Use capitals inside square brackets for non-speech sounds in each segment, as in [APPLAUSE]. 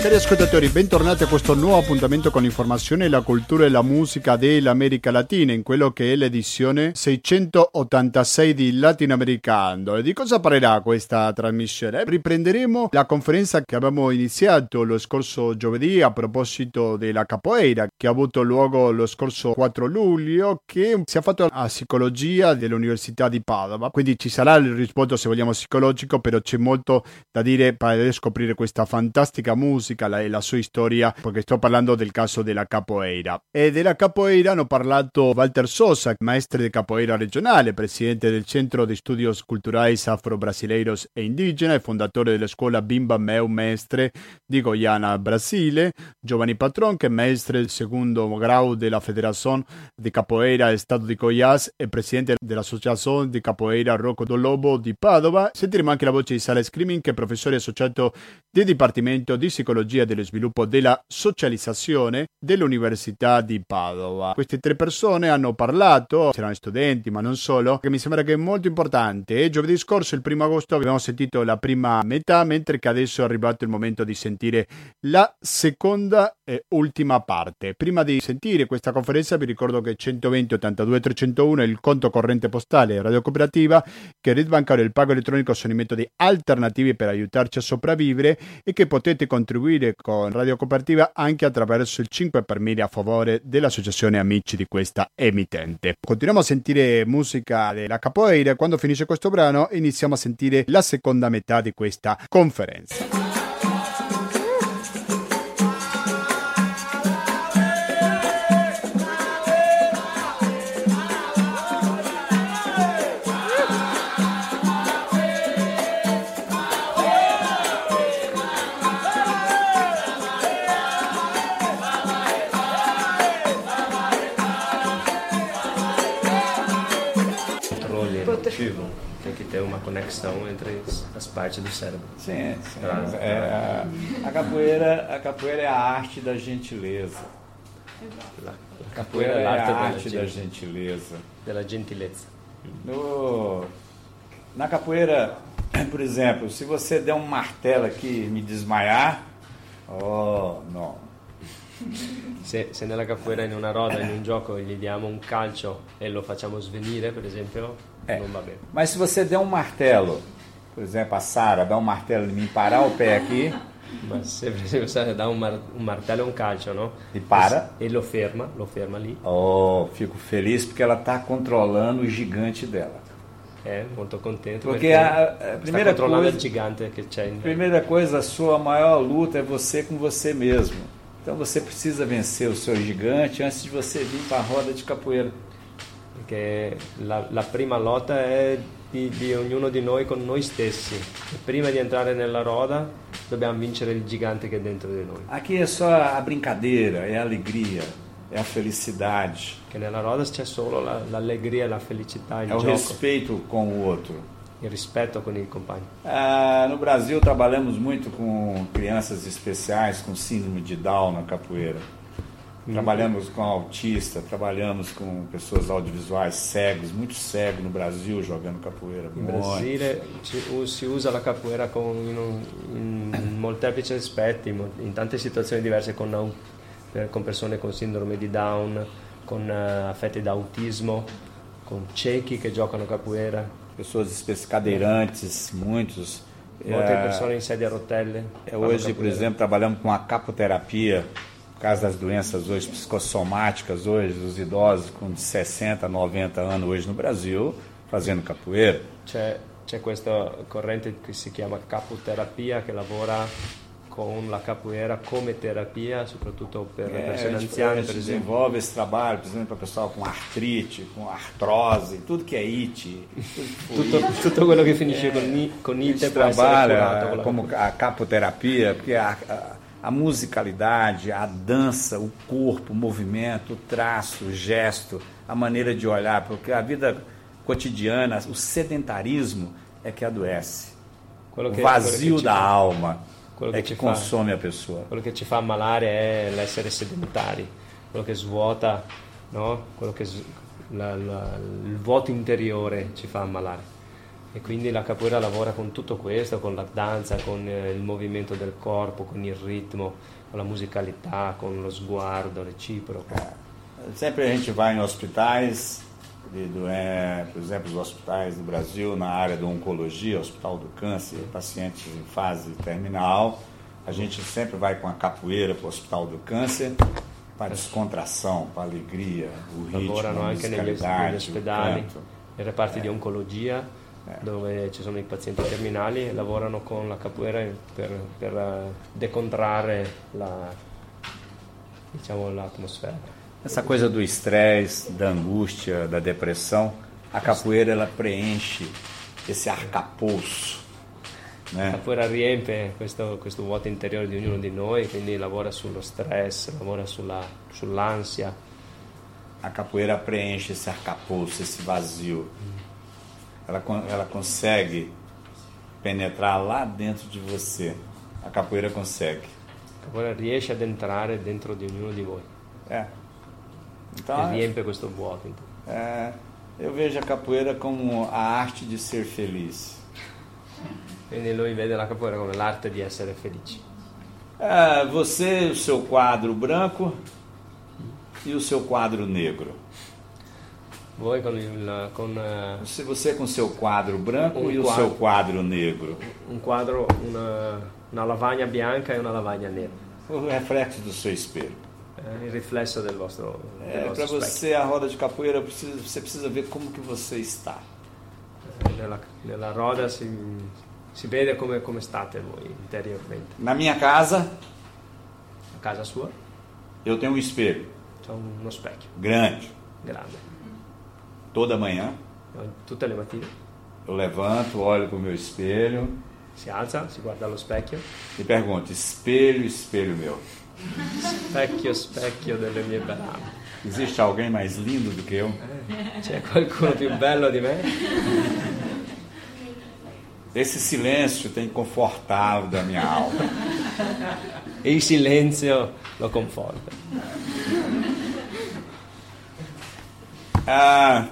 Cari ascoltatori, bentornati a questo nuovo appuntamento con informazione, la cultura e la musica dell'America Latina in quello che è l'edizione 686 di Latinoamericano. E di cosa parlerà questa trasmissione? Riprenderemo la conferenza che abbiamo iniziato lo scorso giovedì a proposito della capoeira che ha avuto luogo lo scorso 4 luglio che si è fatto a psicologia dell'Università di Padova. Quindi ci sarà il risvolto se vogliamo psicologico, però c'è molto da dire per scoprire questa fantastica musica musica e la sua storia, perché sto parlando del caso della capoeira. E della capoeira hanno parlato Walter Sosa, maestro di capoeira regionale, presidente del Centro di Studios Culturais Afro-Brasileiros e Indigena e fondatore della scuola Bimba Meu Mestre di Goiânia, Brasile, Giovanni Patron, che è maestro del secondo grado della Federazione di Capoeira Stato di Goiás e presidente dell'Associazione di Capoeira Rocco do Lobo di Padova. Sentiremo anche la voce di Sala Screaming, che è professore associato del Dipartimento di Psicologia psicologia dello sviluppo della socializzazione dell'Università di Padova. Queste tre persone hanno parlato, c'erano studenti ma non solo, che mi sembra che è molto importante. Giovedì scorso, il primo agosto, abbiamo sentito la prima metà, mentre che adesso è arrivato il momento di sentire la seconda e ultima parte. Prima di sentire questa conferenza vi ricordo che 120 82 301 è il conto corrente postale Radio Cooperativa, che RID bancario e il pago elettronico sono i metodi alternativi per aiutarci a sopravvivere e che potete contribuire contribuire con Radio Cooperativa anche attraverso il 5 per 1000 a favore dell'associazione amici di questa emittente. Continuiamo a sentire musica della capoeira e quando finisce questo brano iniziamo a sentire la seconda metà di questa conferenza. Conexão entre as partes do cérebro. Sim, sim. Pra, pra... É, a, capoeira, a capoeira é a arte da gentileza. a capoeira é a arte da gentileza. Della gentileza. No, na capoeira, por exemplo, se você der um martelo aqui e me desmaiar, oh, não. Se, se, nella capoeira in una roda, in un gioco, gli diamo un calcio e lo facciamo svenire, per esempio, é. não va bene. Mas se você der um martelo, por exemplo, a Sara dá um martelo em mim, parar o pé aqui. [LAUGHS] Mas se você dá um, mar, um martelo e um calcio, não? E para. E lo ferma, lo ferma ali. Oh, fico feliz porque ela está controlando o gigante dela. É, muito contente. Porque, porque a, a primeira coisa, o gigante que c'è. Primeira coisa, a sua maior luta é você com você mesmo. Então você precisa vencer o seu gigante antes de você vir para a roda de capoeira. Porque la, la prima lotta è di, di, ognuno di noi con noi stessi. Prima di entrare nella roda dobbiamo vincere il gigante che è dentro di noi. Aqui é só a brincadeira, é a alegria, é a felicidade. Che nella roda c'è solo la, l'allegria, la felicità, il é gioco. o respeito com o outro e respeito com o compagno. Ah, no Brasil trabalhamos muito com crianças especiais com síndrome de Down na capoeira. Uhum. Trabalhamos com autista, trabalhamos com pessoas audiovisuais cegos, muito cegos no Brasil jogando capoeira. No Brasil si usa la capoeira con, in, in molteplici aspetti, in tante situazioni diverse con, con persone con sindrome di Down, con uh, affetti da autismo, con ciechi che giocano capoeira pessoas cadeirantes, muitos. Muitas é, pessoas em sede a rotelle. É, hoje, por exemplo, trabalhamos com a capoterapia, por causa das doenças hoje psicossomáticas, hoje, os idosos com 60, 90 anos hoje no Brasil, fazendo capoeira. C'è, c'è questa corrente che si chiama capoterapia che lavora com la capoeira come terapia, soprattutto per é, persone anziane, per esempio. desenvolve esse trabalho, por exemplo, para pessoal com artrite, com artrose, tudo que é IT. tutto, tutto, quello che finisce é, con, con IT trabalha como a capoterapia, porque a, a, a musicalidade, a dança, o corpo, o movimento, o traço, o gesto, a maneira de olhar, porque a vida cotidiana, o sedentarismo é que adoece. o vazio da alma che, che consome fa, a pessoa. Quello che ci fa ammalare è l'essere sedentari, quello che svuota, no? quello che, la, la, il vuoto interiore ci fa. E quindi la capoeira lavora con tutto questo, con la danza, con eh, il movimento del corpo, con il ritmo, con la musicalità, con lo sguardo reciproco. Sempre a gente vai em hospitais, de doen- por exemplo, os hospitais do Brasil na área da oncologia, Hospital do Câncer, pacientes em fase terminal. A gente sempre vai com a capoeira para o Hospital do Câncer, para descontração, para alegria, o ritmo, Lavorano a anche negli, negli musicalidade, o ospedali, canto. nei reparti di oncologia, dove ci sono i pazienti terminali e lavorano con la capoeira per, per, eh, decontrarre la, diciamo, l'atmosfera. Essa coisa do estresse, da angústia, da depressão, a capoeira ela preenche esse arcabouço, La né? capoeira riempie questo, questo vuoto interiore di ognuno di noi, quindi lavora sullo stress, lavora sulla- sull'ansia, A capoeira preenche esse arcabouço, esse vazio. Ela, ela consegue penetrar lá dentro de você. A capoeira consegue. la capoeira riesce ad entrare dentro di ognuno di voi É. Então, riempie questo vuoto. é, eu vejo a capoeira como a arte de ser feliz. Quindi lui vede la capoeira come l'arte di essere felici. É, você, o seu quadro branco e o seu quadro negro. Voi con, il, con eh, Se você com o seu quadro branco Um e o quadro. seu quadro negro. un quadro, una, una lavagna bianca e una lavagna nera, O reflexo do seu espelho. il riflesso del vostro, del É, para você, a roda de capoeira, precisa- você precisa ver como que você está. Eh, Nella, nella roda si, si vede come, come state voi interiormente. Na minha casa, A casa sua eu tenho um espelho c'è uno specchio grande. grande. Toda manhã Tutte le mattine eu levanto, olho para o meu espelho si alza, si guarda allo specchio, e pergunto: espelho, espelho meu. specchio, specchio delle mie brame. Existe alguém mais lindo do que eu? C'è qualcuno più bello di me? Esse silêncio tem confortado da minha alma. Il silenzio lo conforta. Ah,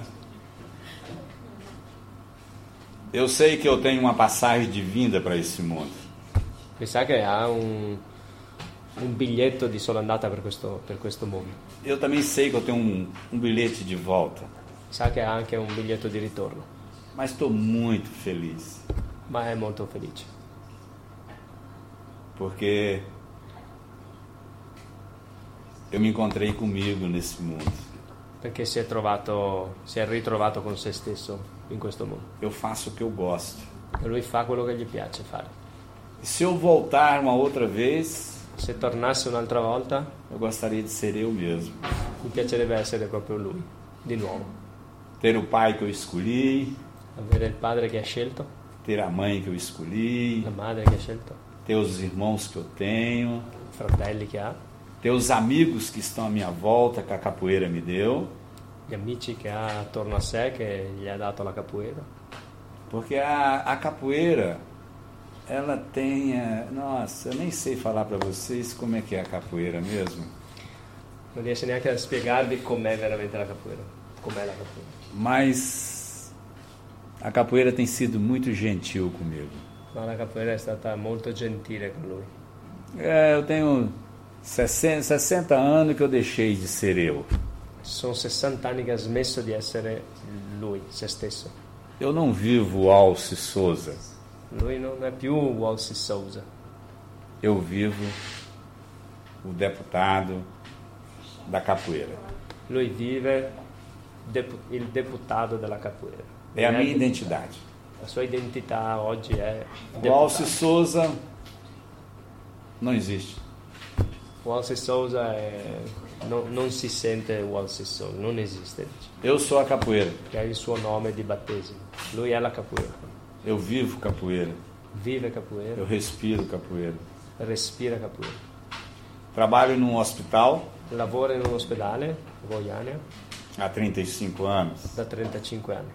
eu sei que eu tenho uma passagem de vinda para esse mundo. Mi sa che ha un, un biglietto di sola andata per questo, per questo mondo. Eu também sei que eu tenho um, um bilhete de volta. Sa che ha anche un biglietto di ritorno, Mas estou muito feliz. ma è molto felice. Porque eu me encontrei comigo nesse mundo. Perché si è, trovato, si è ritrovato con se stesso in questo mondo. Eu faço o que eu gosto. E lui fa quello che gli piace fare. Se eu voltar uma outra vez, Se tornasse un'altra volta, eu gostaria de ser eu mesmo. mi piacerebbe essere proprio lui, di nuovo. Ter o pai que eu escolhi, Avere il padre che ha scelto, ter a mãe que eu escolhi, la madre che ha scelto, ter os irmãos que eu tenho, i fratelli che ha, ter os amigos que estão à minha volta que a capoeira me deu. Gli amici che ha attorno a sé che gli ha dato la capoeira. Porque a, a capoeira, ela tem. eh, Nossa, eu nem sei falar para vocês como é que é a capoeira mesmo. Non riesce neanche a spiegarvi com'è veramente la capoeira. Com'è la capoeira. Mas a capoeira tem sido muito gentil comigo. La capoeira è stata molto gentile con lui. É, eu tenho 60, 60 anos que eu deixei de ser eu. Sono 60 anni che ha smesso di essere lui, se stesso. Eu não vivo Alce Souza. Lui non è più Walsy Souza, Eu vivo o deputado da capoeira. lui vive depu- il deputato della capoeira. É a minha identidade. La sua identità oggi è O Alce. Souza não existe. Walsy Souza è- non, non si sente Souza, non esiste, dice. Eu sou a capoeira. che è il suo nome di battesimo. Lui è la capoeira, Eu vivo capoeira. vive capoeira, Eu respiro capoeira. respira capoeira. Trabalho num hospital Lavora in un ospedale, a Goiânia, há 35 anos. da 35 anni.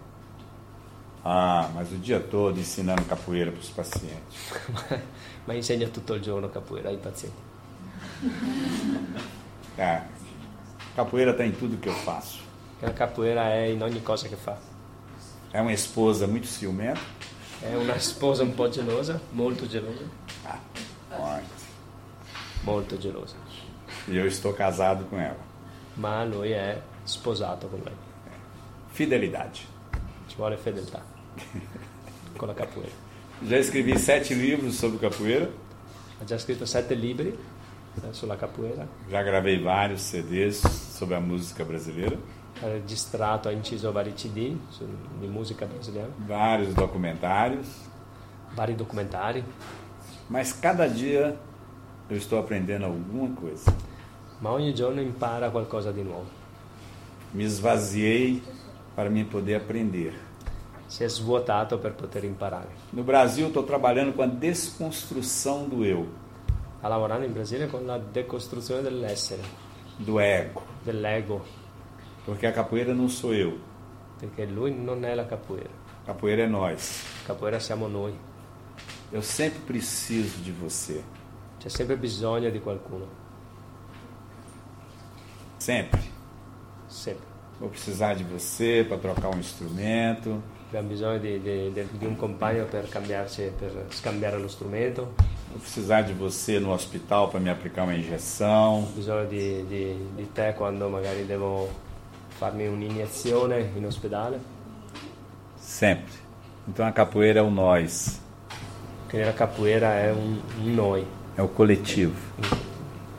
Ah, mas o dia todo ensinando capoeira para os pacientes. [LAUGHS] Ma insegna tutto il giorno capoeira ai pazienti. [LAUGHS] É, capoeira está em tudo que eu faço. La capoeira è in ogni cosa che fa. É uma esposa muito ciumenta? È una sposa un po' gelosa, molto gelosa. Ah, forte. Molto gelosa. E eu estou casado com ela. Ma lui è sposato con lei. Fidelidade. Ci vuole fedeltà. [LAUGHS] con la capoeira. Já escrevi sete livros sobre capoeira. Ha già scritto sette eh, sulla capoeira. Já gravei vários CDs sobre a música brasileira. Ha registrato, ha inciso vari CD su, di musica brasiliana, Vários documentários. vari documentari. Mas cada dia eu estou aprendendo alguma coisa. Ma ogni giorno impara qualcosa di nuovo. Me esvaziei para me poder aprender. Si è svuotato per poter imparare. No Brasil, estou trabalhando com a desconstrução do eu, Sta lavorando in Brasile con la decostruzione dell'essere, do ego. dell'ego, Porque a capoeira não sou eu. perché lui non è la capoeira. Capoeira é nós. Capoeira siamo noi. Eu sempre preciso de você. C'è sempre bisogno di qualcuno, Sempre. sempre. Vou precisar de você para trocar um instrumento. Abbiamo bisogno di, di- di- di un compagno per, cambiarci, per scambiare lo strumento, Vou precisar de você no hospital para me aplicar uma injeção. bisogno di, di- di te quando magari devo farmi un'iniezione in ospedale. Sempre. Então a capoeira é o nós, la capoeira è un, un noi, é o coletivo.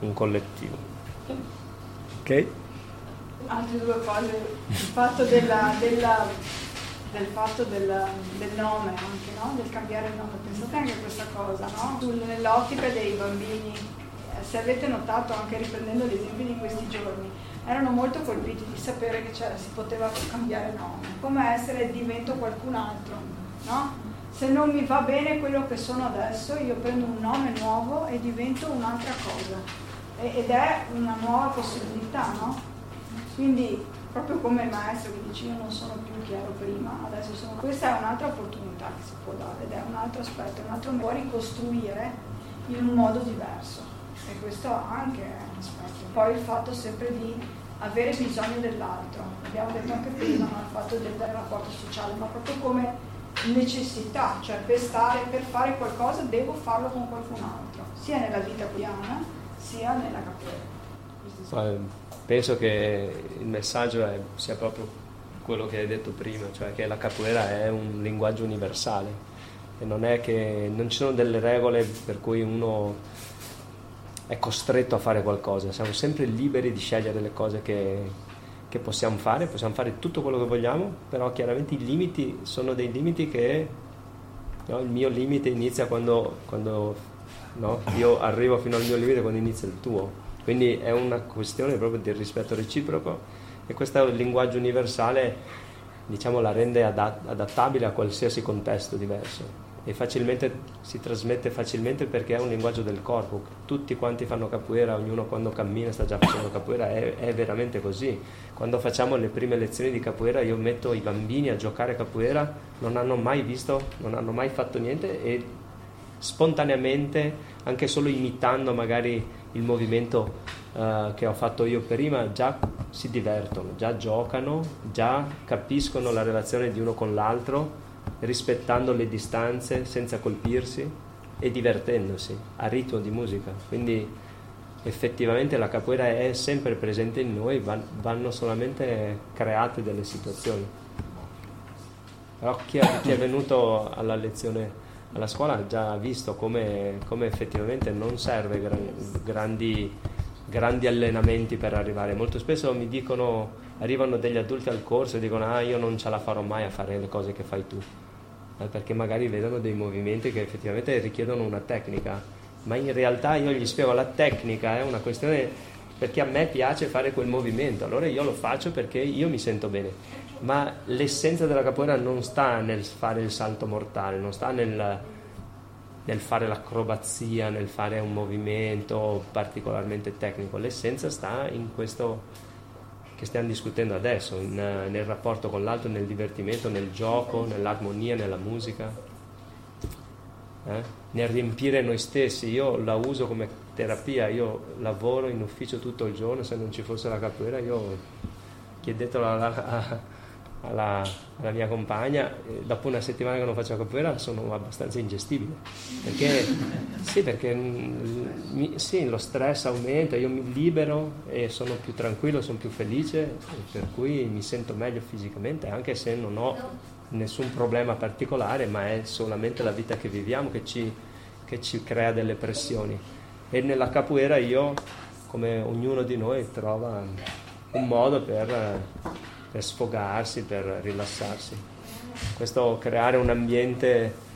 un collettivo. Ok? Altre due cose, il fatto, della- della- del, fatto della- del nome anche, no? del cambiare il nome, pensate anche a questa cosa, no? Sul- nell'ottica dei bambini, eh, se avete notato anche riprendendo gli esempi di questi giorni, erano molto colpiti di sapere che si poteva cambiare nome, come essere divento qualcun altro, no? Se non mi va bene quello che sono adesso, io prendo un nome nuovo e divento un'altra cosa. Ed è una nuova possibilità, no? Quindi proprio come maestro che dice io non sono più chiaro prima, adesso sono... Questa è un'altra opportunità che si può dare ed è un altro aspetto, un altro modo ricostruire in un modo diverso. E questo anche è un aspetto. Poi il fatto sempre di avere bisogno dell'altro. Abbiamo detto anche prima il fatto del rapporto sociale, ma proprio come necessità, cioè per stare, per fare qualcosa devo farlo con qualcun altro, sia nella vita quotidiana sia nella capoeira. Penso che il messaggio è- sia proprio quello che hai detto prima, cioè che la capoeira è un linguaggio universale e non è che non ci sono delle regole per cui uno è costretto a fare qualcosa, siamo sempre liberi di scegliere le cose che, che possiamo fare, possiamo fare tutto quello che vogliamo, però chiaramente i limiti sono dei limiti che no, il mio limite inizia quando, quando no, io arrivo fino al mio limite quando inizia il tuo. Quindi è una questione proprio di rispetto reciproco e questo linguaggio universale diciamo, la rende adat- adattabile a qualsiasi contesto diverso e facilmente, si trasmette facilmente perché è un linguaggio del corpo. Tutti quanti fanno capoeira, ognuno quando cammina sta già facendo capoeira, è, è veramente così. Quando facciamo le prime lezioni di capoeira io metto i bambini a giocare capoeira, non hanno mai visto, non hanno mai fatto niente e spontaneamente, anche solo imitando magari il movimento eh, che ho fatto io prima, già si divertono, già giocano, già capiscono la relazione di uno con l'altro, rispettando le distanze senza colpirsi e divertendosi a ritmo di musica. Quindi effettivamente la capoeira è sempre presente in noi, van- vanno solamente create delle situazioni. Però chi è, chi è venuto alla lezione alla scuola ha già visto come, come effettivamente non serve gran- grandi, grandi allenamenti per arrivare. Molto spesso mi dicono, arrivano degli adulti al corso e dicono ah io non ce la farò mai a fare le cose che fai tu, Eh, perché magari vedono dei movimenti che effettivamente richiedono una tecnica, ma in realtà io gli spiego la tecnica è una questione perché a me piace fare quel movimento, allora io lo faccio perché io mi sento bene. Ma l'essenza della capoeira non sta nel fare il salto mortale, non sta nel, nel fare l'acrobazia, nel fare un movimento particolarmente tecnico, l'essenza sta in questo che stiamo discutendo adesso, in, nel rapporto con l'altro, nel divertimento, nel gioco, nell'armonia, nella musica, eh? nel riempire noi stessi. Io la uso come terapia, io lavoro in ufficio tutto il giorno, se non ci fosse la capoeira io chiedetelo alla, a- alla, alla mia compagna, dopo una settimana che non faccio capoeira sono abbastanza ingestibile. Perché, sì, perché mi, sì, lo stress aumenta, io mi libero e sono più tranquillo, sono più felice, per cui mi sento meglio fisicamente, anche se non ho nessun problema particolare, ma è solamente la vita che viviamo che ci, che ci crea delle pressioni. E nella capoeira io, come ognuno di noi, trova un modo per per sfogarsi, per rilassarsi. Questo creare un ambiente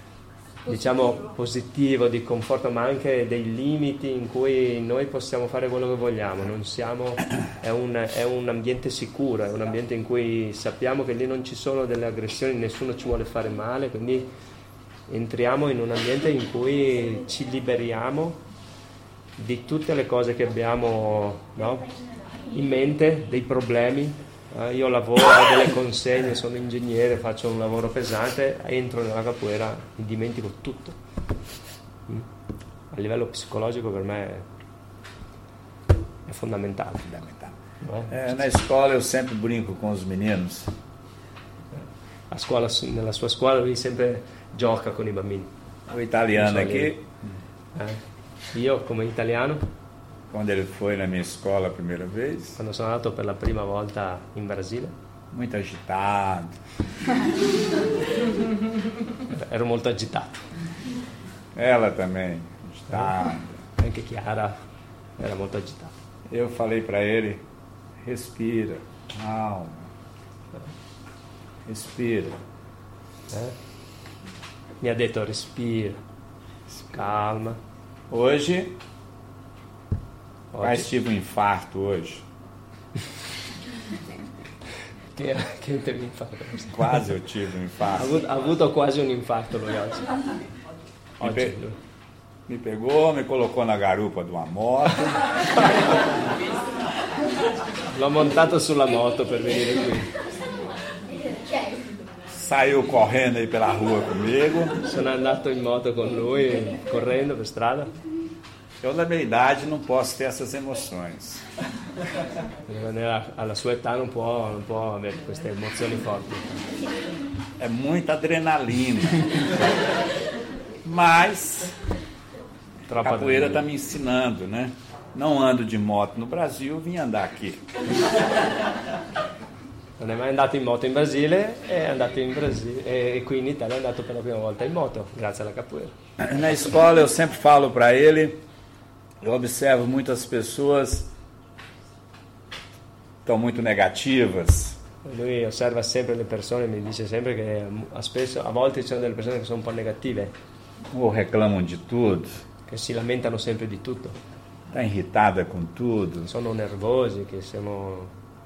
diciamo positivo, di conforto, ma anche dei limiti in cui noi possiamo fare quello che vogliamo, siamo, è, un, è, un, ambiente sicuro, è un ambiente in cui sappiamo che lì non ci sono delle aggressioni, nessuno ci vuole fare male, quindi entriamo in un ambiente in cui ci liberiamo di tutte le cose che abbiamo no, in mente, dei problemi, io lavoro, ho delle consegne, sono ingegnere, faccio un lavoro pesante, entro nella capoeira, mi dimentico tutto. Mm. A livello psicologico per me è fondamentale. fondamentale. É, na escola eu sempre brinco com os meninos. A nella sua scuola lui sempre gioca con i bambini. O italiano aqui. Eh, io come italiano quando ele foi na minha escola a primeira vez. Quando sono andato per la prima volta in Brasile. Muito agitado. [LAUGHS] Ero molto agitato. Ela também, agitada. Anche Chiara era molto agitata. Eu falei para ele, respira, calma. Respira. É. Mi ha detto respira, calma. Hoje Quase tive um infarto hoje. Quem, quem teve um infarto? Quase eu tive um infarto. Ha avuto quase um infarto oggi. Me, pe me pegou, me colocou na garupa de uma moto. L'ho montato sulla moto per venire qui. Saiu correndo aí pela rua comigo. Sono andato in moto con lui, correndo per strada. Eu, na minha idade, não posso ter essas emoções. Alla sua età non può, non può avere queste emozioni forti. É muita adrenalina. Mas a capoeira está me ensinando, né? Não ando de moto no Brasil, vim andar aqui. Non è mai andato in moto in Brasile, è andato in Brasile e qui in Italia è andato per la prima volta in moto, grazie alla capoeira. Na escola eu sempre falo para ele eu observo muitas pessoas estão muito negativas. Lui osserva sempre le persone e mi dice sempre che a, spesso, a volte ci sono delle persone che sono un po' negative. Ou reclamam de tudo. Che si lamentano sempre di tutto. Está irritada com tudo. Sono nervosi, che siamo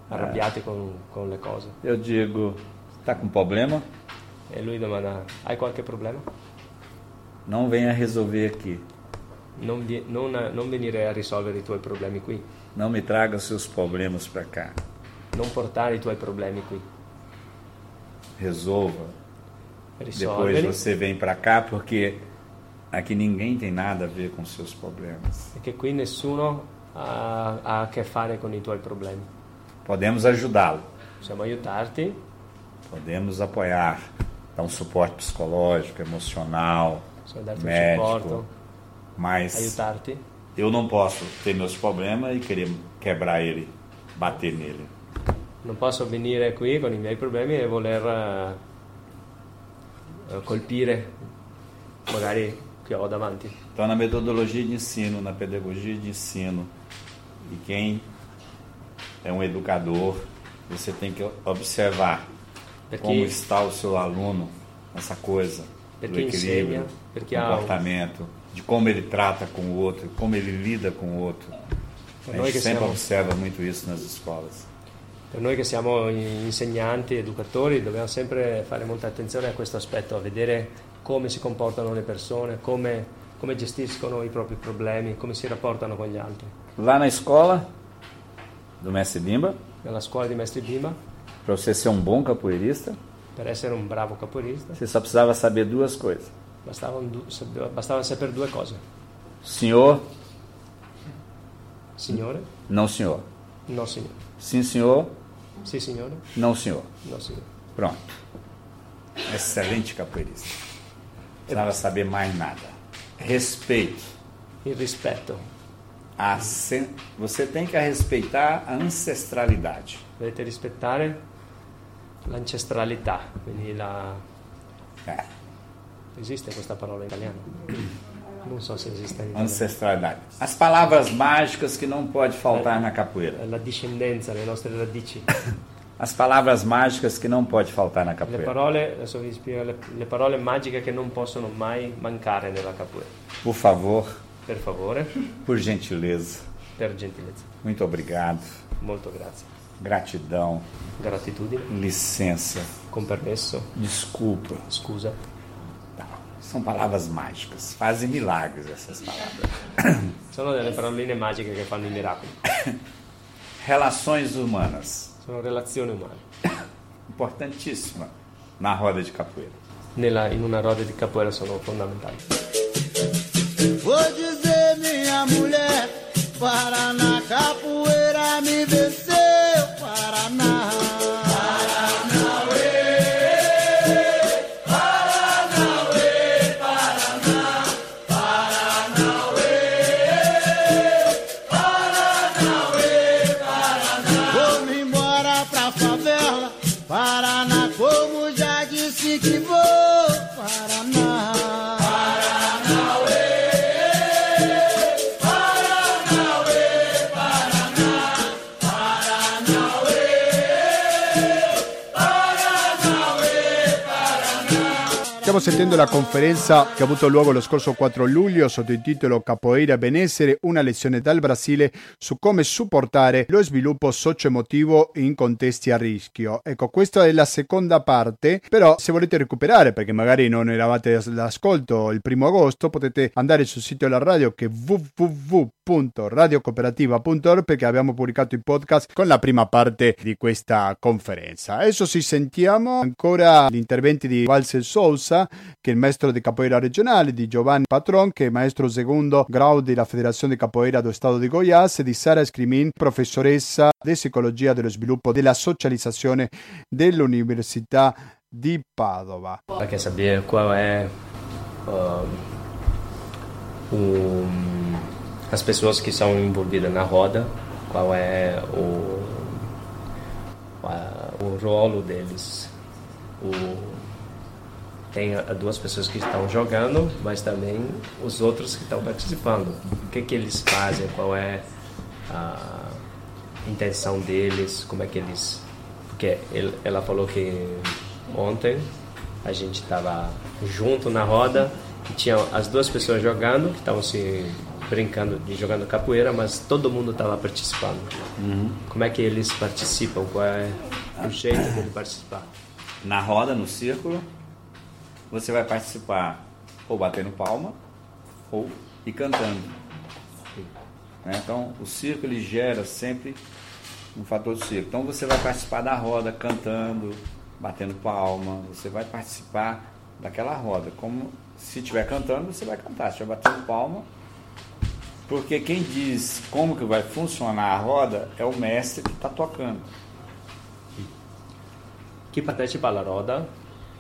arrabbiati eh. con, con le cose. Eu digo, está com problema? E lui domanda, hai qualche problema? Não venha resolver aqui non, non, non venire a risolvere i tuoi problemi qui. Não me traga seus problemas para cá. Non portare i tuoi problemi qui. Resolva. Risolvere. Depois você vem para cá porque aqui ninguém tem nada a ver com seus problemas. Perché qui nessuno ha, ha a che fare con i tuoi problemi. Podemos ajudá-lo. Possiamo aiutarti. Podemos apoiar, dar um suporte psicológico, emocional, médico. Um suporte mas. Eu não posso ter meus problemas e querer quebrar ele, bater nele. Non posso venire qui con i miei problemi e voler uh, colpire magari che ho davanti. Então, na metodologia de ensino, na pedagogia de ensino, e quem é um educador, você tem que observar Perché... como está o seu aluno nessa coisa do equilíbrio, insegna, comportamento. De como ele trata com o outro, como ele lida com o outro. A gente sempre observa muito isso nas escolas. Per noi che siamo insegnanti, educatori, dobbiamo sempre fare molta attenzione a questo aspetto, a vedere come si comportano le persone, come, come gestiscono i propri problemi, come si rapportano con gli altri. Lá na escola do Mestre Bimba, nella scuola di Mestre Bimba, para você ser um bom capoeirista, per essere un bravo capoeirista, você só precisava saber duas coisas. Bastava, bastava saber due cose. Senhor. Signore. Não, senhor. No, signore. Sim, senhor. Sì, signore. Não, senhor. No, signore. Pronto. Excelente capoeirista. Não precisava saber mais nada. Respeito. Il rispetto. A sen- Você tem que respeitar a ancestralidade. Dovete rispettare l'ancestralità, quindi la... É, esiste questa parola in italiano? Non so se esiste in ancestralidade. As palavras mágicas que não pode faltar na capoeira. La discendenza, le nostre radici. [LAUGHS] As palavras mágicas que não pode faltar na Le capoeira. parole, adesso vi spiego le, le parole magiche che non possono mai mancare nella capoeira. Por favor, Per favore, por gentileza. per gentilezza. Muito obrigado. Molto grazie. Gratidão. Gratitudine, Licença. con permesso, Desculpa. scusa. São palavras mágicas. Fazem milagres essas palavras. [COUGHS] Sono delle paroline magiche che fanno i miracoli. [COUGHS] Relações humanas. Sono relazioni umane. [COUGHS] Importantíssima na roda de capoeira. Nella- in una roda di capoeira sono fondamentali. Vou dizer, minha mulher, Paraná, capoeira me venceu, Stiamo sentendo la conferenza che ha avuto luogo lo scorso 4 luglio sotto il titolo Capoeira Benessere, una lezione dal Brasile su come supportare lo sviluppo socio-emotivo in contesti a rischio. Ecco, questa è la seconda parte, però se volete recuperare, perché magari non eravate all'ascolto il primo agosto, potete andare sul sito della radio che è www.radiocooperativa.org perché abbiamo pubblicato il podcast con la prima parte di questa conferenza. Adesso ci sentiamo ancora gli interventi di Valsel Sousa, che è il maestro di capoeira regionale, di Giovanni Patron, che è maestro secondo grado della Federazione di Capoeira dello Stato di Goiás, e di Sara Scrimin, professoressa di psicologia dello sviluppo della socializzazione dell'Università di Padova. Quer saber qual é ah, o- as pessoas que são envolvidas na roda, qual é o, a- o rolo deles. O- tem duas pessoas que estão jogando, mas também os outros que estão participando. O que, que eles fazem, qual é a intenção deles, como é que eles. Porque ele- ela falou que ontem a gente estava junto na roda e tinha as duas pessoas jogando, que estavam se brincando de jogando capoeira, mas todo mundo estava participando. Como é que eles participam? Qual é o jeito de participar? Na roda, no círculo, você vai participar ou batendo palma ou e cantando. Né? Então, o círculo ele gera sempre um fator de círculo. Então, você vai participar da roda cantando, batendo palma, você vai participar daquela roda. Como se estiver cantando, você vai cantar. Se estiver batendo palma, porque quem diz como que vai funcionar a roda é o mestre que está tocando. Chi partecipa alla roda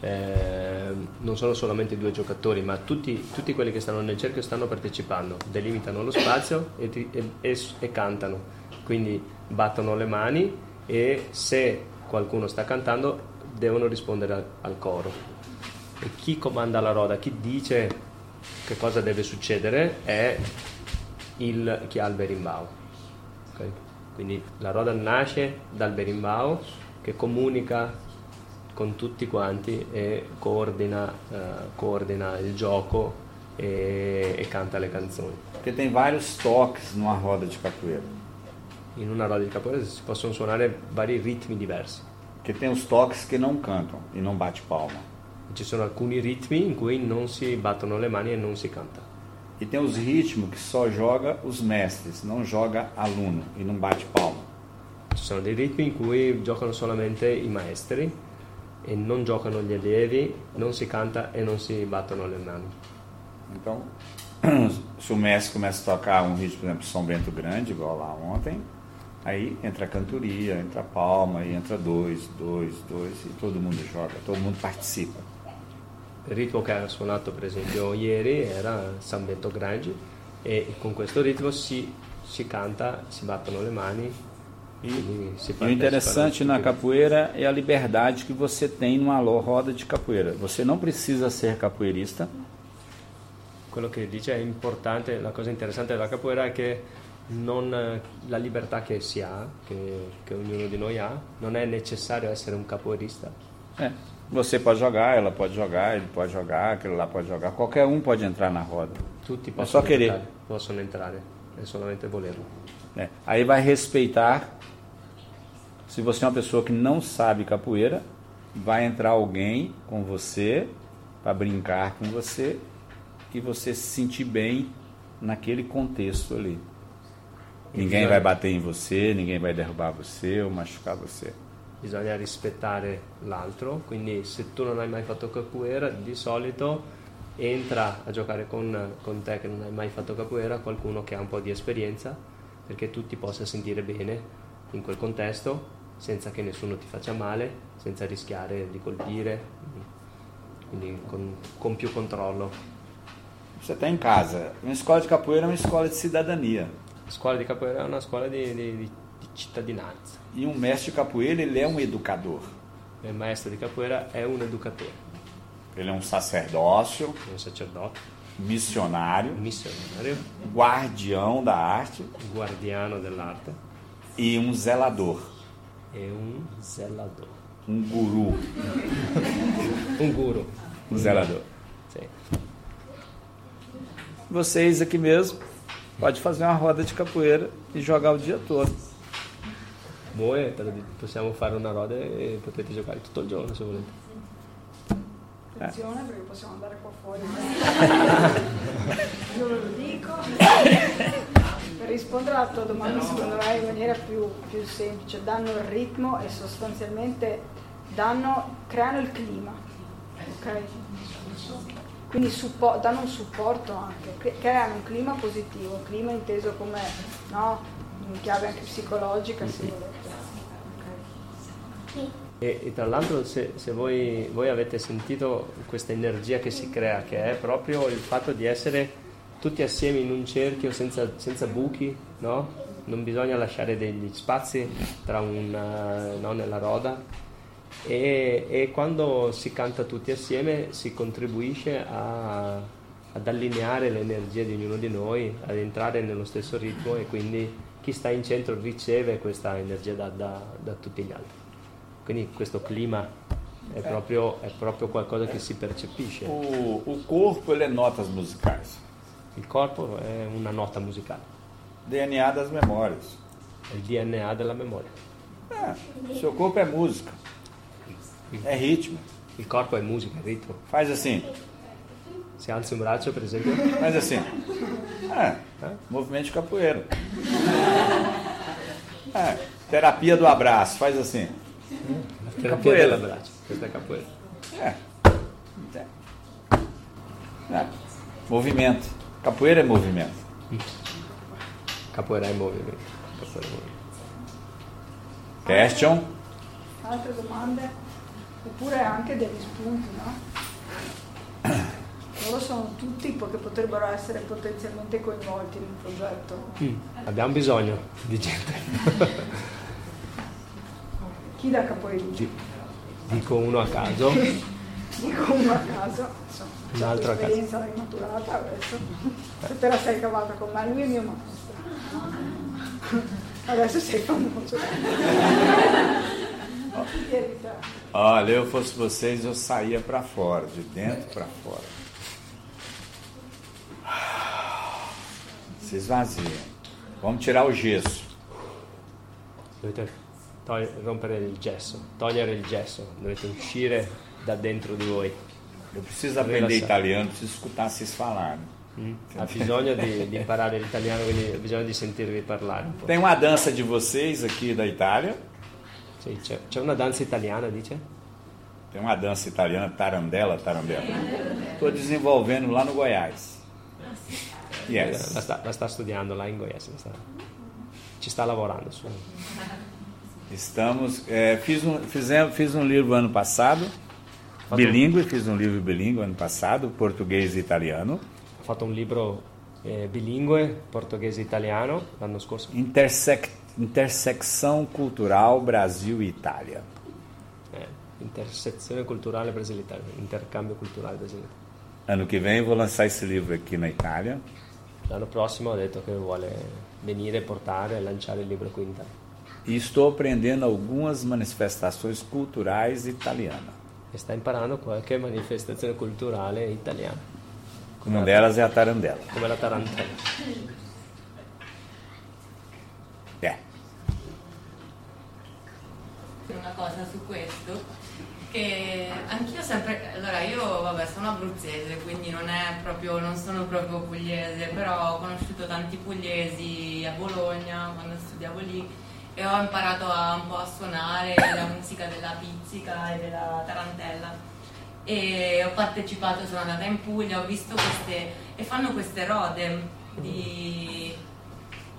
eh, non sono solamente due giocatori, ma tutti, tutti quelli che stanno nel cerchio stanno partecipando, delimitano lo spazio e, e- e- e cantano. Quindi battono le mani e se qualcuno sta cantando devono rispondere al, al coro. E chi comanda la roda, chi dice che cosa deve succedere è il, chi ha il berimbau. ok? Quindi la roda nasce dal berimbau che comunica con tutti quanti e coordina, eh, coordina il gioco e, e canta le canzoni. Porque tem vários toques numa roda de capoeira. In una roda di capoeira si possono suonare vari ritmi diversi. Porque tem os toques que não cantam e não bate palma. Ci sono alcuni ritmi in cui non si battono le mani e non si canta. E tem os ritmos que só joga os mestres, não joga aluno e não bate palma. Ci sono dei ritmi in cui giocano solamente i maestri e non giocano gli allievi, non si canta e non si battono le mani. Então, [CLEARS THROAT] se o mestre começa a tocar um ritmo, por exemplo, São Bento Grande, igual lá ontem, Aí entra a cantoria, entra a palma, e entra dois, dois, dois, e todo mundo joga, todo mundo participa. Il ritmo che ha suonato per esempio ieri era San Bento Grande e con questo ritmo si, si canta, si battono le mani. si E o interessante na capoeira é a liberdade que você tem numa roda de capoeira. Você não precisa ser capoeirista, Quello che dice è importante, la cosa interessante della capoeira è che non, eh, la libertà che si ha, che, che ognuno di noi ha, non è necessario essere un capoeirista. É, você pode jogar, ela pode jogar, ele pode jogar, aquele lá pode jogar, qualquer um pode entrar na roda. Tutti possono, só querer. entrare, possono entrare, è solamente volerlo. né? Aí vai respeitar. Se você é uma pessoa que não sabe capoeira, vai entrar alguém com você para brincar com você e você se sentir bem naquele contexto ali. Ninguém vai bater em você, ninguém vai derrubar você ou machucar você. Bisogna rispettare l'altro, quindi se tu non hai mai fatto capoeira, di solito entra a giocare con, con te che non hai mai fatto capoeira qualcuno che ha un po' di esperienza perché tu ti possa sentire bene in quel contesto senza che nessuno ti faccia male, senza rischiare di colpire, quindi con, con più controllo. Você está em casa. Uma escola de capoeira é uma escola de cidadania. La scuola di capoeira è una scuola di, di- di- di cittadinanza. E um mestre de capoeira, ele é um educador. Il maestro di capoeira è un educatore, Ele é um sacerdócio, è un sacerdote, missionário, un missionario, guardião da arte guardiano dell'arte e um zelador, e un zelador. um guru, Un [LAUGHS] guru. um zelador. Sì. Vocês aqui mesmo pode fazer uma roda de capoeira e jogar o dia todo. Voi possiamo fare una roda e potete giocare tutto il giorno se volete. Attenzione perché possiamo andare qua fuori. [LAUGHS] Io ve lo dico. Per rispondere alla tua domanda secondo me in maniera più, più semplice, danno il ritmo e sostanzialmente danno, creano il clima. Ok? Quindi suppo- danno un supporto anche, cre- creano un clima positivo, un clima inteso come no, in chiave anche psicologica se volete. E, e tra l'altro se, se voi, voi avete sentito questa energia che si crea, che è proprio il fatto di essere tutti assieme in un cerchio senza, senza buchi, no? Non bisogna lasciare degli spazi tra una, no, nella roda. E, e quando si canta tutti assieme si contribuisce a- ad allineare le energie di ognuno di noi, ad entrare nello stesso ritmo e quindi chi sta in centro riceve questa energia da- da- da tutti gli altri. Quindi questo clima è proprio, è proprio qualcosa che si percepisce. O, o corpo ele é notas musicais, Il corpo è una nota musicale, DNA das memórias. il DNA della memoria. É, seu corpo é música, é ritmo. Il corpo è musica, è ritmo. Faz assim, Se alzi un braccio, per esempio, faz assim. É, movimento de capoeira. É, terapia do abraço, faz assim. Terapia Capoeira. dell'abbraccio, questa è capoeira. É. É. É. Movimento. Capoeira é movimento. Capoeira è movimento. Capoeira è movimento. Question? Altre domande? Oppure anche degli spunti, no? [COUGHS] Loro sono tutti che potrebbero essere potenzialmente coinvolti in un progetto. Mm, Abbiamo bisogno di gente. [LAUGHS] Chi da capoeira? Di- Dico uno a caso. [LAUGHS] Dico uno a caso, insomma, Un altro a caso. l'esperienza l'hai maturata adesso. Se te la sei cavata con me, lui è mio maestro. Adesso sei famoso. [LAUGHS] Olha, eu fosse vocês, eu saía pra fora, de dentro pra fora. Se esvazia. Vamos tirar o gesso. Dovete togli- rompere il gesso, togliere il gesso, dovete uscire da dentro di voi. Eu preciso aprender italiano, preciso escutar vocês falarem. Mm? Ha bisogno di, di imparare l'italiano, quindi ha bisogno di sentirvi parlare un po'. Tem uma dança de vocês aqui da Itália. Sì, c'è, c'è una danza italiana, dice? Tem uma dança italiana, tarandela, tarandela. Estou desenvolvendo lá no Goiás. La Yes. sta, la sta studiando là in Goiás. la sta- ci sta lavorando su. Estamos, é, fiz, um, fizemos, fiz um livro ano passado, bilíngue, fiz um livro bilíngue ano passado, português e italiano. Ho fatto un libro eh, bilingue, portoghese e italiano, l'anno scorso. Intersec, intersecção cultural Brasil e Itália. Eh, intersezione culturale Brasile-Italia, intercambio culturale Brasile. Ano que vem vou lançar esse livro aqui na Itália. L'anno prossimo ho detto che vuole venire, portare e lanciare il libro qui in Italia. E estou aprendendo algumas manifestações culturais italianas. E sta imparando qualche manifestazione culturale italiana, Uma delas é a tarandela. come la tarantella. É. una cosa su questo che anch'io sempre allora io vabbè sono abruzzese quindi non è proprio non sono proprio pugliese però ho conosciuto tanti pugliesi a Bologna quando studiavo lì e ho imparato a, un po' a suonare la musica della pizzica e della tarantella. E ho partecipato sono andata in Puglia ho visto queste e fanno queste rode di,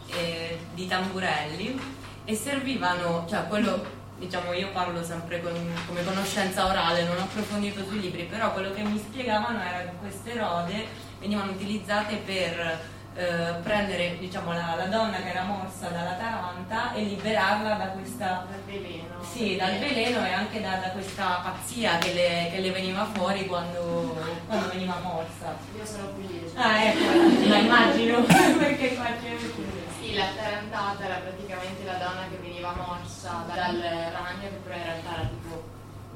eh, di tamburelli e servivano cioè quello diciamo io parlo sempre con- come conoscenza orale, non ho approfondito sui libri, però quello che mi spiegavano era che queste rode venivano utilizzate per eh, prendere diciamo, la, la donna che era morsa dalla taranta e liberarla da questa Dal veleno. sì, dal veleno e anche da, da questa pazzia che le, che le veniva fuori quando, quando veniva morsa. Io sono pugliese. Ah, ecco, la immagino, [LAUGHS] perché qua c'è la tarantata era praticamente la donna che veniva morsa dal ragno che però in realtà era tipo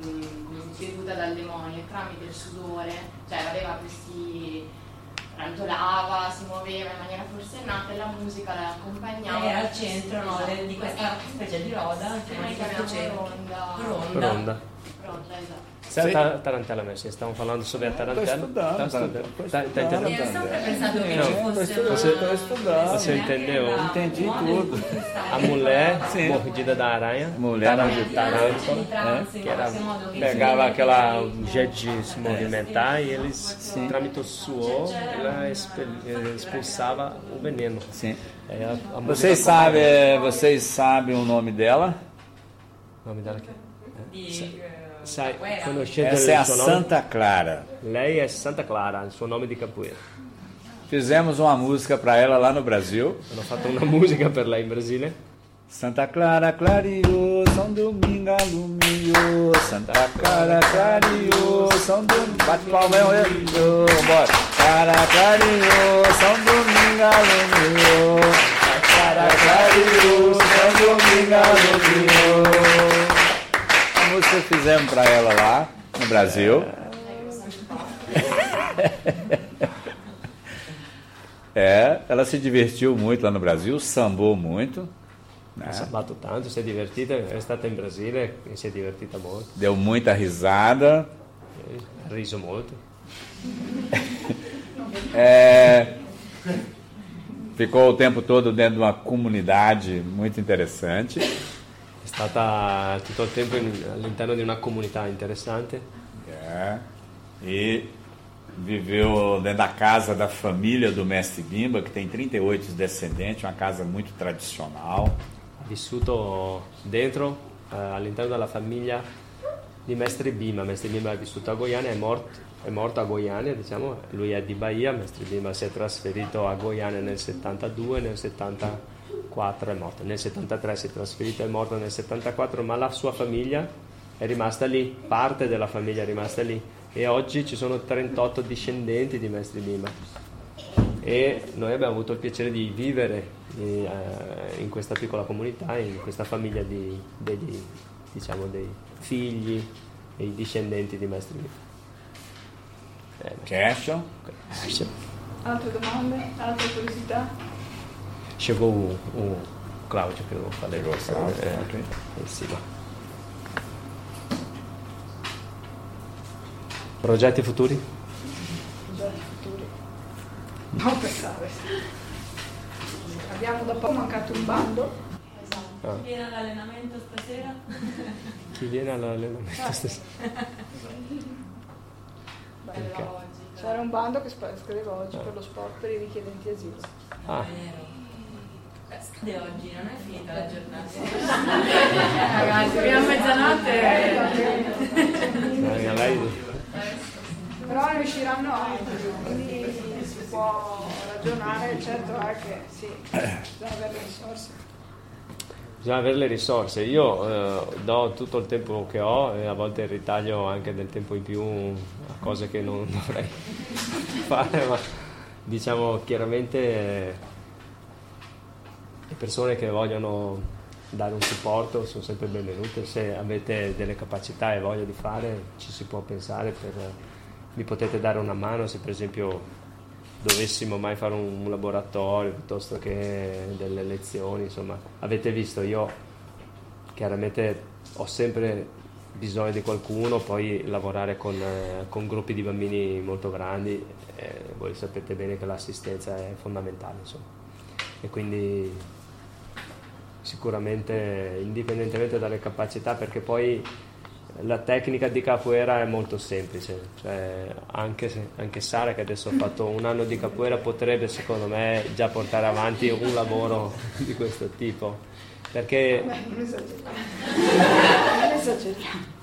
mh, seduta dal demonio tramite il sudore, cioè aveva questi rantolava, si muoveva in maniera forsennata e la musica la accompagnava. era al centro no, de- di questa specie di roda, Che noi chiamiamo. Ronda. Ronda. Ronda, esatto. Sei Sì. ta- tarantella Messi, stiamo parlando sobre a estudando, sto Sta- sta estudando. E che No, ci sto fosse estudando, sto estudando. Você entendeu? Entendi tudo. A mulher Sim. mordida da aranha, Mulher tarântula, di trance, in que era, pegava aquela um jeito de se movimentar e eles, trâmite o suor, ela expulsava o veneno. Sim. A, a Vocês sabem, vocês sabem o nome dela? O nome dela aqui. eh, Sai, Essa é a? Santa Clara. Lei è Santa Clara, suo nome di capoeira. Fizemos uma música para ela lá no Brasil. Hanno fatto una [LAUGHS] musica per lei in Brasile. Santa Clara clareou, São Domingo alumiou. Santa Clara clareou, São Domingo. Bate palma, eu, bora. Clara clareou, São Domingo alumiou. Santa Clara clareou, São Domingo alumiou. Música fizemos para ela lá no Brasil. [LAUGHS] É, ela se divertiu muito lá no Brasil, sambou muito. né? Tanto, si è divertita, è stata in Brasile e si è divertita molto, Deu muita risada. ha riso molto. [LAUGHS] É, ficou o tempo todo dentro de uma comunidade muito interessante. Stata tutto il tempo in- all'interno di una comunità interessante É, e viveu dentro da casa da família do mestre Bimba, que tem 38 descendentes, uma casa muito tradicional. ha vissuto dentro, eh, all'interno della famiglia di Mestre Bima. Mestre Bima è vissuto a Goiânia, è morto, è morto a Goiânia, diciamo, lui è di Bahia, Mestre Bima si è trasferito a Goiânia nel 72, nel 74 è morto, nel 73 si è trasferito, è morto nel 74, ma la sua famiglia è rimasta lì, parte della famiglia è rimasta lì e oggi ci sono 38 discendenti di Mestre Bima e noi abbiamo avuto il piacere di vivere eh, in questa piccola comunità, in questa famiglia di, degli, diciamo, dei figli e i discendenti di Maestri Bima. Eh, Question? Altre domande? Altre curiosità? Chegou o, o Cláudio que eu falei. Chegou o Cláudio, é, ok. em cima. Progetti futuri? Progetti futuri. Non pensare. Abbiamo da poco mancato un bando. Ah. Viene all'allenamento stasera? Chi viene all'allenamento stasera? Bello oggi. C'era un bando che scriveva oggi per lo sport per i richiedenti asilo. Ah, Scade oggi, non è finita la giornata. Eh, ragazzi, fino a mezzanotte. Però ne usciranno altri, quindi si può ragionare, certo è che sì, bisogna avere le risorse. Bisogna avere le risorse. Io eh, do tutto il tempo che ho e a volte ritaglio anche del tempo in più a cose che non [LAUGHS] dovrei fare, ma diciamo chiaramente eh, le persone che vogliono dare un supporto sono sempre benvenute. Se avete delle capacità e voglia di fare, ci si può pensare per mi potete dare una mano se per esempio dovessimo mai fare un, laboratorio piuttosto che delle lezioni, insomma, avete visto, io chiaramente ho sempre bisogno di qualcuno, poi lavorare con, con gruppi di bambini molto grandi, eh, voi sapete bene che l'assistenza è fondamentale, insomma. E quindi sicuramente indipendentemente dalle capacità, perché poi la tecnica di capoeira è molto semplice, cioè anche, se, anche, Sara che adesso ha fatto un anno di capoeira potrebbe secondo me già portare avanti un lavoro di questo tipo, perché... Beh, non esageriamo. [LAUGHS] Non esageriamo.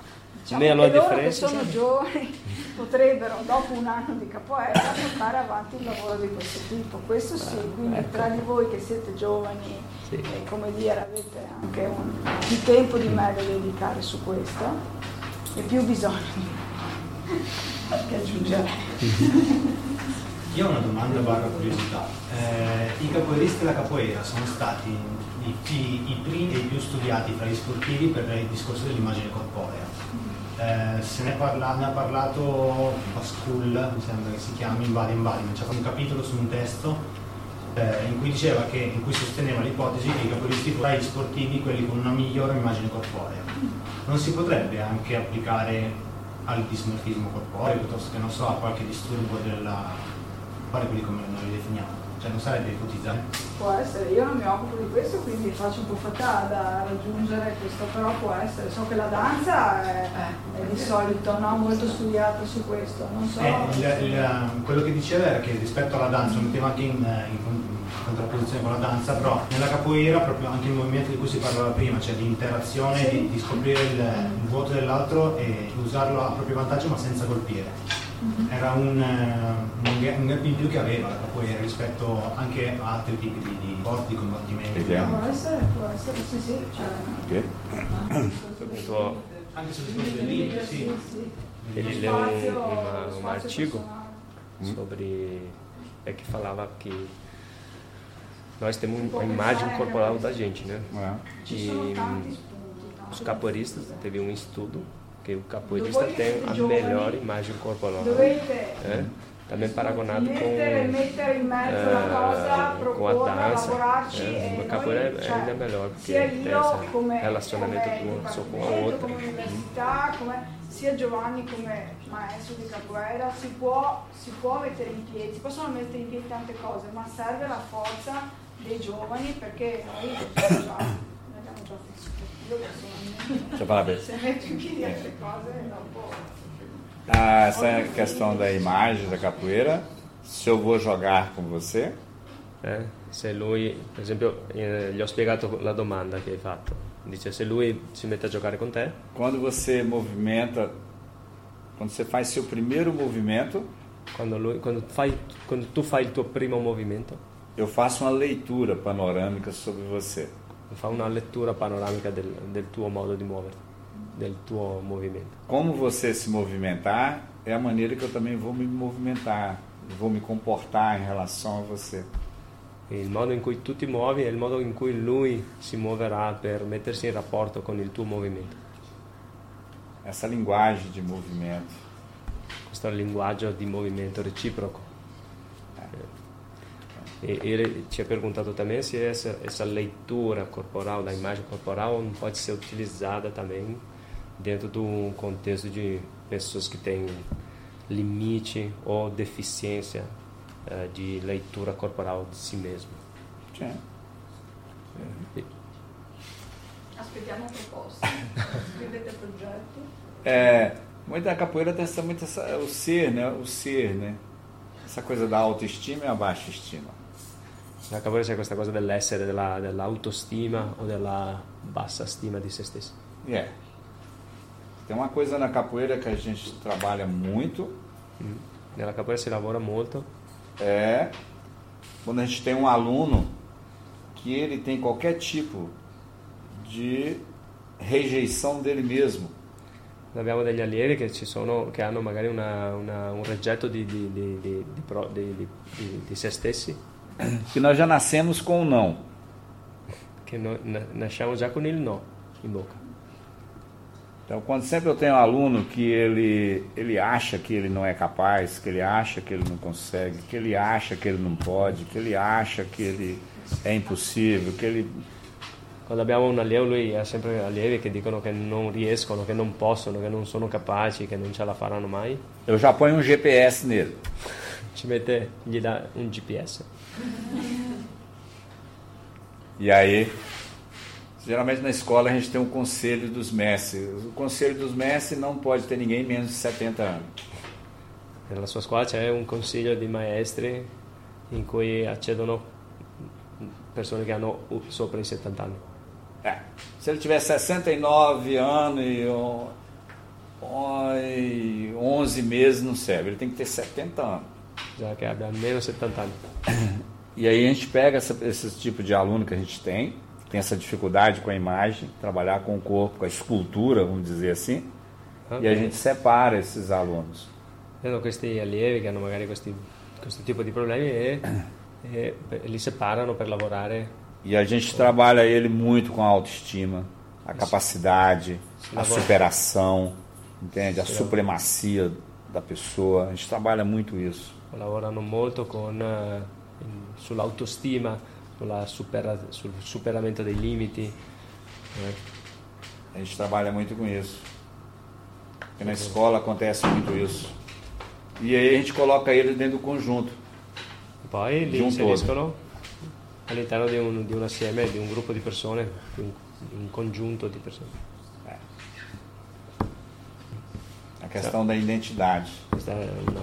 Diciamo loro che differenza, sono giovani [LAUGHS] potrebbero dopo un anno di capoeira portare avanti un lavoro di questo tipo, questo sì, quindi ecco. tra di voi che siete giovani Sì. e come dire avete anche un, più tempo di me da dedicare su questo e più bisogno di [LAUGHS] che aggiungere. Io ho una domanda barra curiosità. Eh, I capoeiristi della capoeira sono stati i, i- i primi e i più studiati fra gli sportivi per il discorso dell'immagine corporea. Eh, se ne, parla- ne ha parlato Pascull, mi sembra che si chiami, in Baden Baden, c'è un capitolo su un testo eh, in cui diceva che, in cui sosteneva l'ipotesi che i capoeiristi fossero sportivi quelli con una migliore immagine corporea. Non si potrebbe anche applicare al dismorfismo corporeo piuttosto che non so a qualche disturbo della quale quelli come noi li definiamo cioè non sarebbe ipotizzabile Può essere, io non mi occupo di questo quindi faccio un po' fatica a raggiungere questo, però può essere. So che la danza è, è di solito no, molto studiata su questo, non so. Eh, il- il- quello che diceva era che rispetto alla danza, lo metteva anche in, in contrapposizione con la danza, però nella capoeira, proprio anche il movimento di cui si parlava prima, cioè di interazione, Sì. di, di scoprire il, il vuoto dell'altro e usarlo a proprio vantaggio ma senza colpire. Era un, eh, un gap in più che aveva la capoeira rispetto anche a altri tipi di, di sport, di combattimenti. Vediamo. Può essere, può essere, sì, sì. Cioè, Ok. Appunto, Anche sul discorso del libro, sì. ele leu um, um artigo sobre é que falava que nós temos uma imagem corporal da gente, né? É. E os capoeiristas teve um estudo que o capoeirista tem a melhor imagem corporal, Dovete né? Também paragonado mettere, com cosa, com a dança. lavorarci né? A capoeira é cioè, ainda melhor porque sia tem esse relacionamento de uma pessoa com a outra. sia Giovanni come maestro di capoeira, si può, si può mettere in piedi, si possono mettere in piedi tante cose, ma serve la forza dei giovani perché noi abbiamo già, noi abbiamo già Deixa eu falar bem. se metto in piedi altre cose dopo... Ah, essa questão da imagem da capoeira, se eu vou jogar com você, Eh, Se lui, per esempio, eh, gli ho spiegato la domanda che hai fatto. Dice se lui si mette a giocare con te, quando você movimenta, quando você faz seu primeiro movimento, quando, lui- quando fai- quando tu fai il tuo primo movimento, eu faço uma leitura panorâmica sobre você. Fa una lettura panoramica del, del tuo modo di muoverti, del tuo movimento. Como você se movimentar é a maneira que eu também vou me movimentar, vou me comportar em relação a você. Il modo in cui tu ti muovi è il modo in cui lui si muoverà per mettersi in rapporto con il tuo movimento. Essa linguagem de movimento. Questo linguaggio di movimento reciproco. E ele tinha perguntado também se essa, essa leitura corporal, da imagem corporal, não pode ser utilizada também dentro do contexto de pessoas que têm limite ou deficiência eh, de leitura corporal de si mesmo. Tchê. Aspettiamo proposte, scrivete progetto. É, [LAUGHS] muito da capoeira tem essa, muito essa, o ser, né? O ser, né? Essa coisa da autoestima e a baixa estima. La capoeira c'è questa cosa dell'essere, della, dell'autostima o della bassa stima di se stessi. É. Tem uma coisa na capoeira que a gente trabalha muito, Mm. Nella capoeira si lavora molto é quando a gente tem um aluno que ele tem qualquer tipo de rejeição dele mesmo. Abbiamo degli allievi che, ci sono, che hanno magari una- una- un pro- di- di- di- di se stessi, [COUGHS] Que nós já nascemos com o não. che no- na- nasciamo già con il no in bocca. Então, quando sempre eu tenho um aluno que ele, ele acha que ele não é capaz, que ele acha que ele não consegue, que ele acha que ele não pode, que ele acha que ele é impossível, que ele. Quando abbiamo un allievo, lui ha sempre allievi che dicono che non riescono, che non possono, che non sono capaci, che non ce la faranno mai. Eu já ponho um GPS nele. Ci mette, gli dà un GPS. E aí, geralmente na escola a gente tem um conselho dos mestres. O conselho dos mestres não pode ter ninguém menos de 70 anos. Nella sua scuola c'è un consiglio di maestri in cui accedono persone che hanno sopra i 70 anni. É. Se ele tiver 69 anos e on- on- e 11 meses, não serve. Ele tem que ter 70 anos. Già che abbia almeno 70 anni. E aí a gente pega essa, esse tipo de aluno que a gente tem, tem essa dificuldade com a imagem, trabalhar com o corpo, com a escultura, vamos dizer assim, e a gente separa esses alunos. Vedo questi allievi che hanno magari questi, questo tipo di problemi e, e li separano per lavorare. E a gente trabalha ele muito com a autoestima, a capacidade, a superação, entende? A supremacia da pessoa. A gente trabalha muito isso. Lavorano molto con, eh, sull'autostima, sulla supera- sul superamento dei limiti. eh. A gente trabalha muito com isso. Porque na escola acontece muito isso. E aí a gente coloca ele dentro do conjunto. Poi li inseriscono all'interno di un, di un assieme, di un gruppo di persone, di un, di un congiunto di persone. A questão da identidade. Questa è una,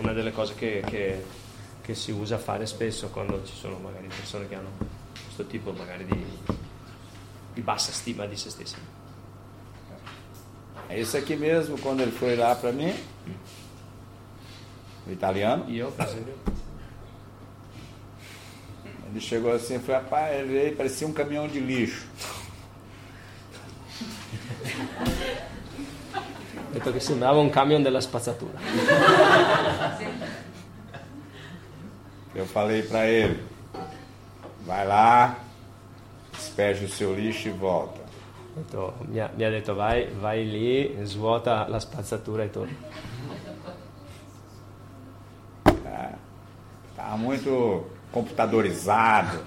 una delle cose che, che- che si usa a fare spesso quando ci sono magari persone che hanno questo tipo magari di, di bassa stima di se stessi. É isso aqui mesmo, quando ele foi lá para mim, o italiano, Io, per esempio, ele chegou assim e falou, rapaz, ele parecia um caminhão de lixo. [LAUGHS] detto che sembrava un camion della spazzatura. Eu falei para ele, vai lá, despeja o seu lixo e volta. Detto- mi, ha, mi ha detto vai, vai lì, svuota la spazzatura e torna. Estava muito computadorizado,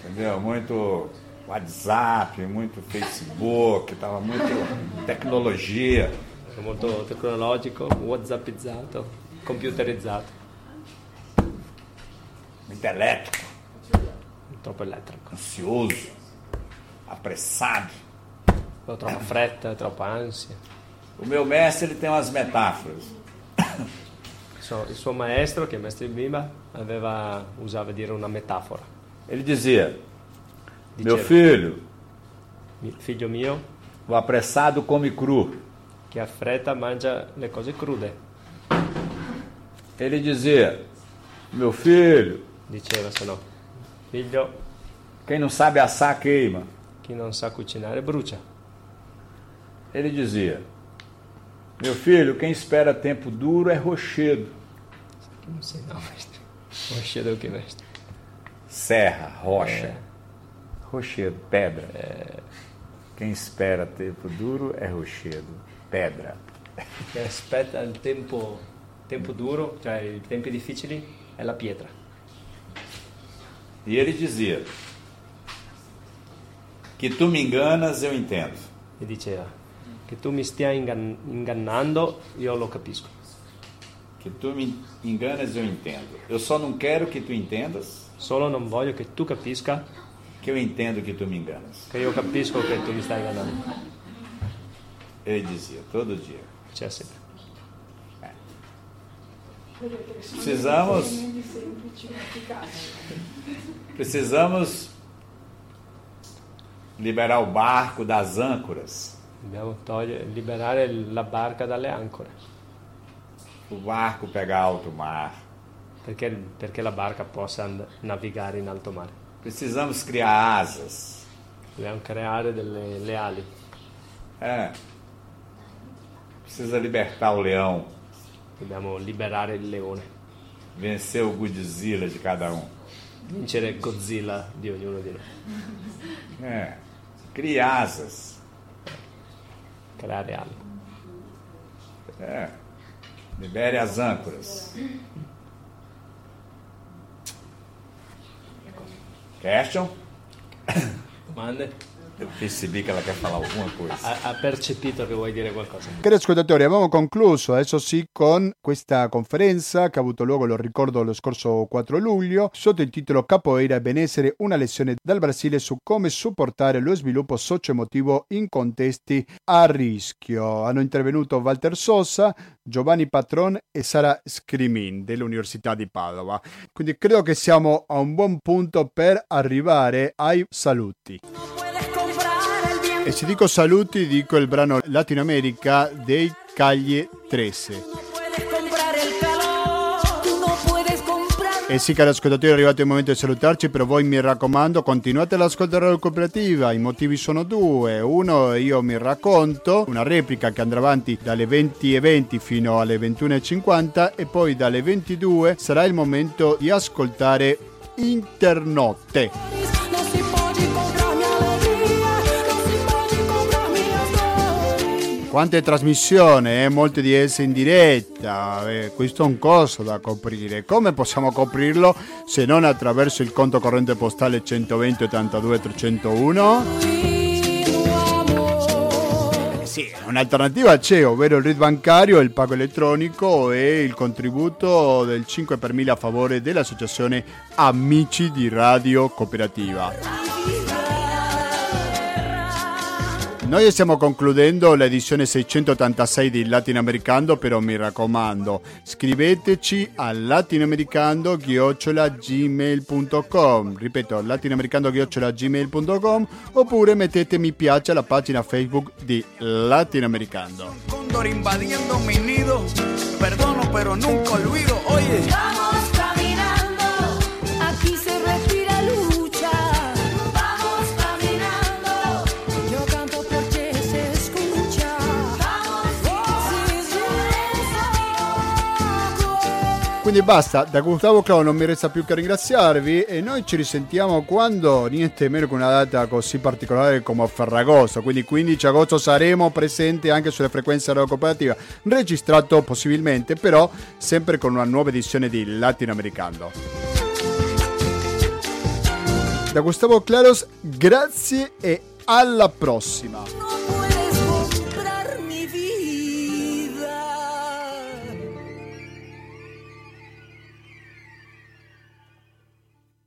entendeu? Muito WhatsApp, muito Facebook, estava muito tecnologia. È molto tecnologico, whatsappizzato, computerizzato, muito elétrico, troppo elettrico. ansioso, apressado. Ho troppa fretta, troppa ansia. O meu mestre ele tem umas metáforas. Il suo, maestro, che è di Bimba, aveva, usava dire una metafora. Ele dizia: Diceva, Meu filho, "Mi- figlio mio, o apressado come cru. Che ha fretta mangia le cose crude. Ele dizia: Meu filho, Diceva se no, figlio, quem não sabe assar queima. chi non sa cucinare brucia. Ele dizia: Meu filho, quem espera tempo duro é rochedo. Non sei, no, maestro. Non scedo che maestro. Serra, rocha. É. Rochedo, pedra. Quem espera tempo duro é rochedo, pedra. Che aspetta il tempo, tempo duro, cioè i tempi difficili, è la pietra. E ele dizia: Que tu me enganas, eu entendo. E diceva, che tu mi stia ingan- ingannando, io lo capisco. Que tu me enganas, eu entendo. Eu só não quero que tu entendas Solo non voglio che tu capisca que eu entendo que tu me enganas. che io capisco che tu mi stai ingannando. Ele dizia todo dia. C'è sempre. Sono Precisamos-. Precisamos liberar o barco das âncoras. Dobbiamo liberare la barca dalle ancore, O barco pegar alto mar. perché, perché la barca possa navigare in alto mare. Precisamos criar asas. Dobbiamo creare delle le ali, É. Precisa libertar o leão, dobbiamo liberare il leone, vencer o Godzilla de cada um. vincere Godzilla di ognuno di noi, É. Crie asas. creare ali. É. Libere as âncoras. Question? Domande? Eu percebi che ela quer falar alguma coisa. Ha, ha percepito che vuoi dire qualcosa? Cari ascoltatori, abbiamo concluso adesso sì con questa conferenza che ha avuto luogo, lo ricordo, lo scorso 4 luglio, sotto il titolo Capoeira e benessere, una lezione dal Brasile su come supportare lo sviluppo socio-emotivo in contesti a rischio. Hanno intervenuto Walter Sosa, Giovanni Patron e Sara Scrimin dell'Università di Padova. Quindi credo che siamo a un buon punto per arrivare ai saluti. E se dico saluti, dico il brano Latino America dei Calle 13. E sì, cari ascoltatori, è arrivato il momento di salutarci, però voi mi raccomando, continuate ad ascoltare la cooperativa, i motivi sono due. Uno, io mi racconto, una replica che andrà avanti dalle 20.20 fino alle 21.50 e poi dalle 22 sarà il momento di ascoltare Internotte. Quante trasmissioni, eh? molte di esse in diretta, eh, questo è un costo da coprire. Come possiamo coprirlo se non attraverso il conto corrente postale 120 82 301? Sì, un'alternativa c'è, ovvero il RID bancario, il pago elettronico e il contributo del 5 per 1000 a favore dell'associazione Amici di Radio Cooperativa. Noi stiamo concludendo l'edizione 686 di Latinoamericano, però mi raccomando, scriveteci a latinoamericando-gmail.com Ripeto, latinoamericando-gmail.com oppure mettete mi piace alla pagina Facebook di Latinoamericano. cóndor invadiendo mi nido. Perdono, pero nunca olvido. Oye, Quindi basta, da Gustavo Clau non mi resta più che ringraziarvi e noi ci risentiamo quando niente meno che una data così particolare come Ferragosto, quindi 15 agosto saremo presenti anche sulle frequenze radio cooperativa, registrato possibilmente però sempre con una nuova edizione di Latinoamericano. Da Gustavo Claros, grazie e alla prossima!